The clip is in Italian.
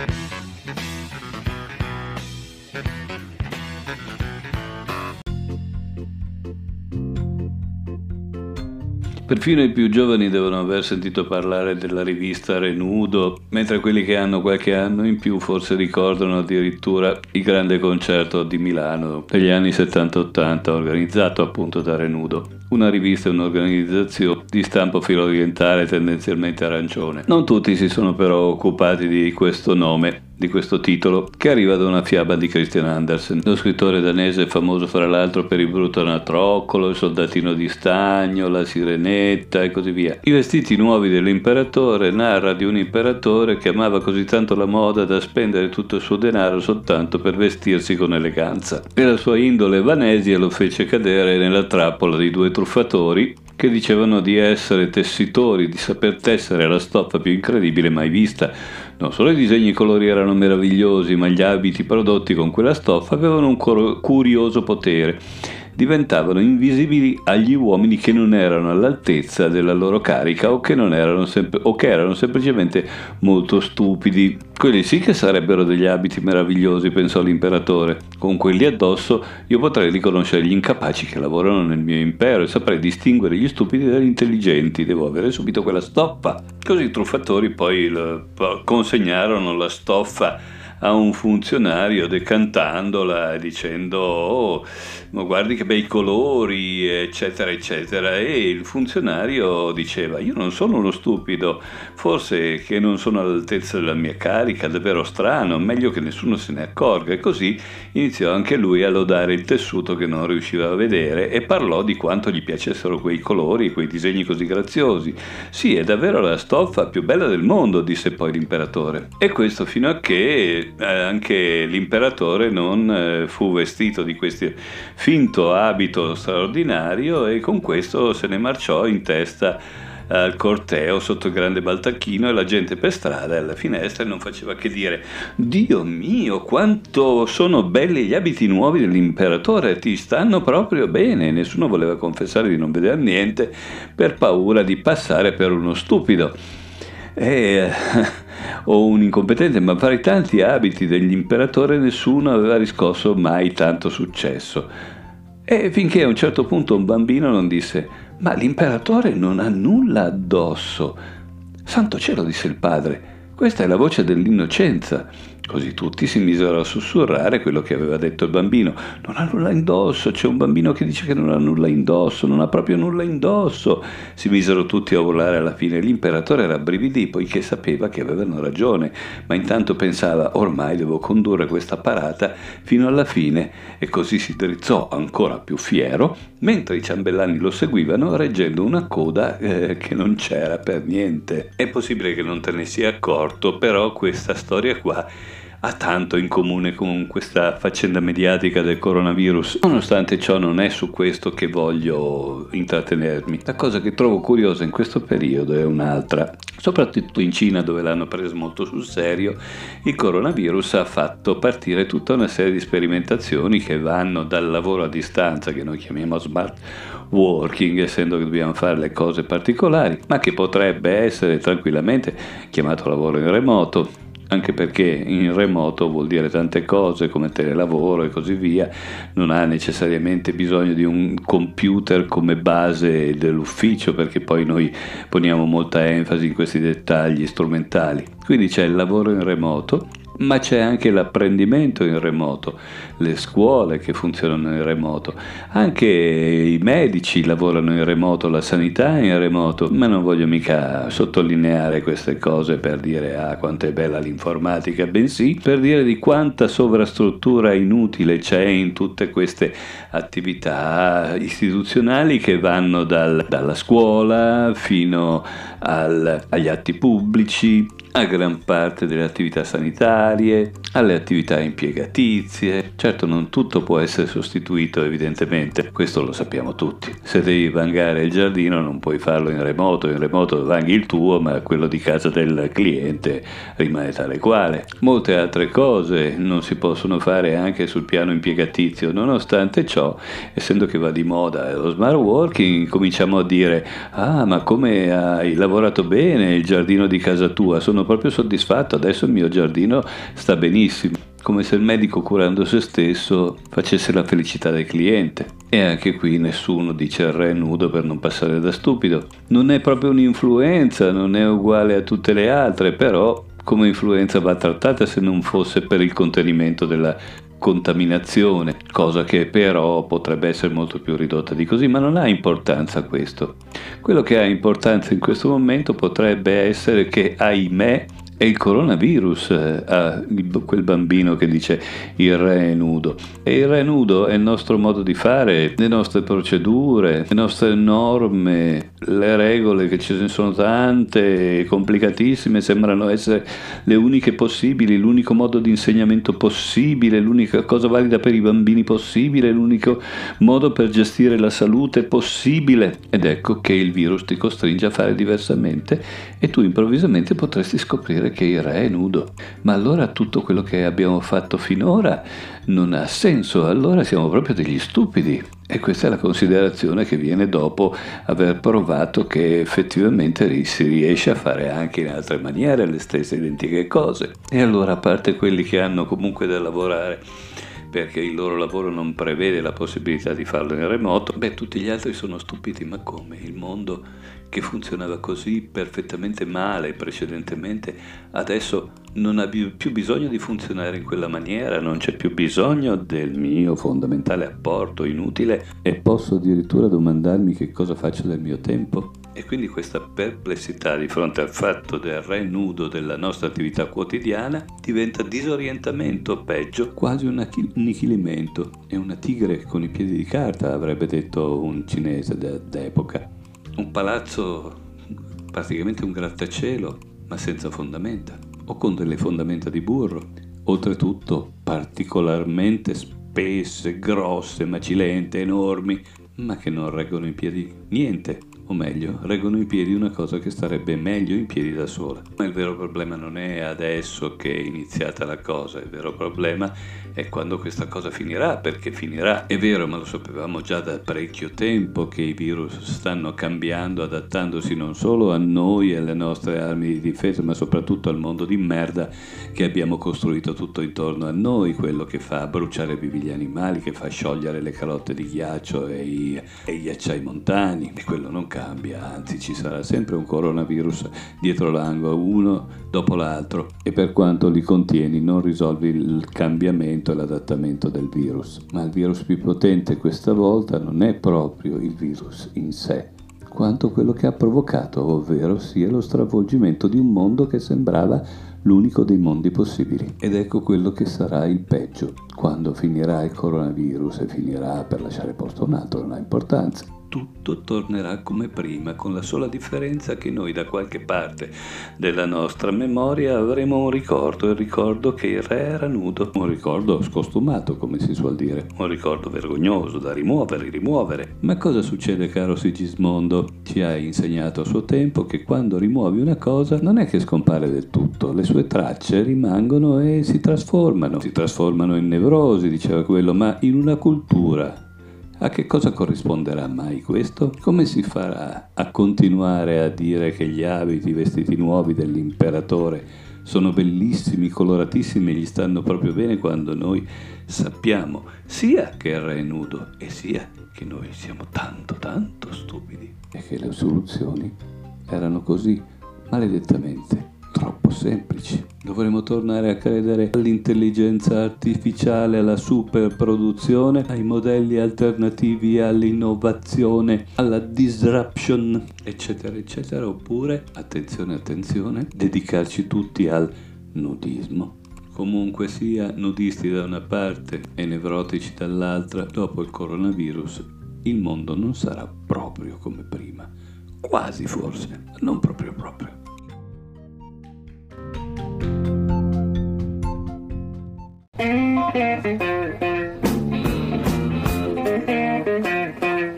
Thank you. Perfino i più giovani devono aver sentito parlare della rivista Renudo, mentre quelli che hanno qualche anno in più forse ricordano addirittura il grande concerto di Milano degli anni 70-80 organizzato appunto da Renudo. Una rivista e un'organizzazione di stampo filo-orientale tendenzialmente arancione. Non tutti si sono però occupati di questo nome di questo titolo, che arriva da una fiaba di Christian Andersen, lo scrittore danese famoso fra l'altro per il brutto anatroccolo, il soldatino di stagno, la sirenetta e così via. I vestiti nuovi dell'imperatore narra di un imperatore che amava così tanto la moda da spendere tutto il suo denaro soltanto per vestirsi con eleganza. E la sua indole vanesia lo fece cadere nella trappola di due truffatori che dicevano di essere tessitori, di saper tessere la stoffa più incredibile mai vista. Non solo i disegni e i colori erano meravigliosi, ma gli abiti prodotti con quella stoffa avevano un curioso potere diventavano invisibili agli uomini che non erano all'altezza della loro carica o che, erano, sem- o che erano semplicemente molto stupidi. Quelli sì che sarebbero degli abiti meravigliosi, pensò l'imperatore. Con quelli addosso io potrei riconoscere gli incapaci che lavorano nel mio impero e saprei distinguere gli stupidi dagli intelligenti. Devo avere subito quella stoffa. Così i truffatori poi consegnarono la stoffa a un funzionario decantandola dicendo oh, ma guardi che bei colori eccetera eccetera. E il funzionario diceva io non sono uno stupido forse che non sono all'altezza della mia carica davvero strano meglio che nessuno se ne accorga e così iniziò anche lui a lodare il tessuto che non riusciva a vedere e parlò di quanto gli piacessero quei colori quei disegni così graziosi. Sì è davvero la stoffa più bella del mondo disse poi l'imperatore. E questo fino a che eh, anche l'imperatore non eh, fu vestito di questo finto abito straordinario e con questo se ne marciò in testa al corteo sotto il grande baltacchino e la gente per strada alla finestra non faceva che dire Dio mio quanto sono belli gli abiti nuovi dell'imperatore ti stanno proprio bene. Nessuno voleva confessare di non vedere niente per paura di passare per uno stupido e o un incompetente, ma fra i tanti abiti dell'imperatore nessuno aveva riscosso mai tanto successo. E finché a un certo punto un bambino non disse: Ma l'imperatore non ha nulla addosso. Santo cielo, disse il padre, questa è la voce dell'innocenza. Così tutti si misero a sussurrare quello che aveva detto il bambino. Non ha nulla indosso, c'è un bambino che dice che non ha nulla indosso, non ha proprio nulla indosso. Si misero tutti a volare alla fine. L'imperatore era brividì poiché sapeva che avevano ragione, ma intanto pensava ormai devo condurre questa parata fino alla fine e così si drizzò ancora più fiero mentre i ciambellani lo seguivano reggendo una coda eh, che non c'era per niente. È possibile che non te ne sia accorto, però questa storia qua ha tanto in comune con questa faccenda mediatica del coronavirus. Nonostante ciò non è su questo che voglio intrattenermi. La cosa che trovo curiosa in questo periodo è un'altra. Soprattutto in Cina dove l'hanno preso molto sul serio, il coronavirus ha fatto partire tutta una serie di sperimentazioni che vanno dal lavoro a distanza, che noi chiamiamo smart working, essendo che dobbiamo fare le cose particolari, ma che potrebbe essere tranquillamente chiamato lavoro in remoto, anche perché in remoto vuol dire tante cose come telelavoro e così via, non ha necessariamente bisogno di un computer come base dell'ufficio perché poi noi poniamo molta enfasi in questi dettagli strumentali. Quindi c'è il lavoro in remoto ma c'è anche l'apprendimento in remoto, le scuole che funzionano in remoto, anche i medici lavorano in remoto, la sanità è in remoto, ma non voglio mica sottolineare queste cose per dire ah quanto è bella l'informatica, bensì per dire di quanta sovrastruttura inutile c'è in tutte queste attività istituzionali che vanno dal, dalla scuola fino al, agli atti pubblici, a gran parte delle attività sanitarie, alle attività impiegatizie. Certo non tutto può essere sostituito evidentemente, questo lo sappiamo tutti. Se devi vangare il giardino non puoi farlo in remoto, in remoto vanghi il tuo ma quello di casa del cliente rimane tale quale. Molte altre cose non si possono fare anche sul piano impiegatizio, nonostante ciò, essendo che va di moda lo smart working, cominciamo a dire ah ma come hai lavorato bene il giardino di casa tua, sono sono proprio soddisfatto, adesso il mio giardino sta benissimo come se il medico curando se stesso facesse la felicità del cliente. E anche qui nessuno dice il re nudo per non passare da stupido. Non è proprio un'influenza, non è uguale a tutte le altre, però come influenza va trattata se non fosse per il contenimento della contaminazione, cosa che però potrebbe essere molto più ridotta di così, ma non ha importanza questo. Quello che ha importanza in questo momento potrebbe essere che, ahimè, è il coronavirus, eh, quel bambino che dice il re è nudo. E il re nudo è il nostro modo di fare, le nostre procedure, le nostre norme, le regole che ce ne sono tante, complicatissime, sembrano essere le uniche possibili, l'unico modo di insegnamento possibile, l'unica cosa valida per i bambini possibile, l'unico modo per gestire la salute possibile. Ed ecco che il virus ti costringe a fare diversamente e tu improvvisamente potresti scoprire che il re è nudo. Ma allora tutto quello che abbiamo fatto finora non ha senso, allora siamo proprio degli stupidi. E questa è la considerazione che viene dopo aver provato che effettivamente si riesce a fare anche in altre maniere le stesse identiche cose. E allora a parte quelli che hanno comunque da lavorare perché il loro lavoro non prevede la possibilità di farlo in remoto, beh tutti gli altri sono stupiti, ma come? Il mondo che funzionava così perfettamente male precedentemente, adesso non ha più bisogno di funzionare in quella maniera, non c'è più bisogno del mio fondamentale apporto inutile e posso addirittura domandarmi che cosa faccio del mio tempo? E quindi questa perplessità di fronte al fatto del re nudo della nostra attività quotidiana diventa disorientamento, peggio, quasi un annichilimento. È una tigre con i piedi di carta, avrebbe detto un cinese d'epoca. Un palazzo, praticamente un grattacielo, ma senza fondamenta, o con delle fondamenta di burro, oltretutto particolarmente spesse, grosse, macilente, enormi, ma che non reggono in piedi niente, o meglio, reggono in piedi una cosa che starebbe meglio in piedi da sola. Ma il vero problema non è adesso che è iniziata la cosa, il vero problema è quando questa cosa finirà, perché finirà. È vero, ma lo sapevamo già da parecchio tempo che i virus stanno cambiando, adattandosi non solo a noi e alle nostre armi di difesa, ma soprattutto al mondo di merda che abbiamo costruito tutto intorno a noi, quello che fa bruciare vivi gli animali, che fa sciogliere le calotte di ghiaccio e, i, e gli acciai montani, e quello non cambia cambia, anzi ci sarà sempre un coronavirus dietro l'angolo, uno dopo l'altro, e per quanto li contieni non risolvi il cambiamento e l'adattamento del virus. Ma il virus più potente questa volta non è proprio il virus in sé, quanto quello che ha provocato, ovvero sia lo stravolgimento di un mondo che sembrava l'unico dei mondi possibili. Ed ecco quello che sarà il peggio. Quando finirà il coronavirus e finirà per lasciare posto a un altro non ha importanza tutto tornerà come prima, con la sola differenza che noi da qualche parte della nostra memoria avremo un ricordo, il ricordo che il re era nudo, un ricordo scostumato, come si suol dire, un ricordo vergognoso da rimuovere, rimuovere. Ma cosa succede, caro Sigismondo? Ci hai insegnato a suo tempo che quando rimuovi una cosa non è che scompare del tutto, le sue tracce rimangono e si trasformano, si trasformano in nevrosi, diceva quello, ma in una cultura a che cosa corrisponderà mai questo? Come si farà a continuare a dire che gli abiti, i vestiti nuovi dell'imperatore sono bellissimi, coloratissimi e gli stanno proprio bene quando noi sappiamo sia che il re è nudo e sia che noi siamo tanto, tanto stupidi e che le soluzioni erano così maledettamente troppo semplici. Dovremmo tornare a credere all'intelligenza artificiale, alla superproduzione, ai modelli alternativi all'innovazione, alla disruption, eccetera, eccetera. Oppure, attenzione, attenzione, dedicarci tutti al nudismo. Comunque sia, nudisti da una parte e nevrotici dall'altra, dopo il coronavirus, il mondo non sarà proprio come prima. Quasi forse, non proprio proprio. Mm-hmm.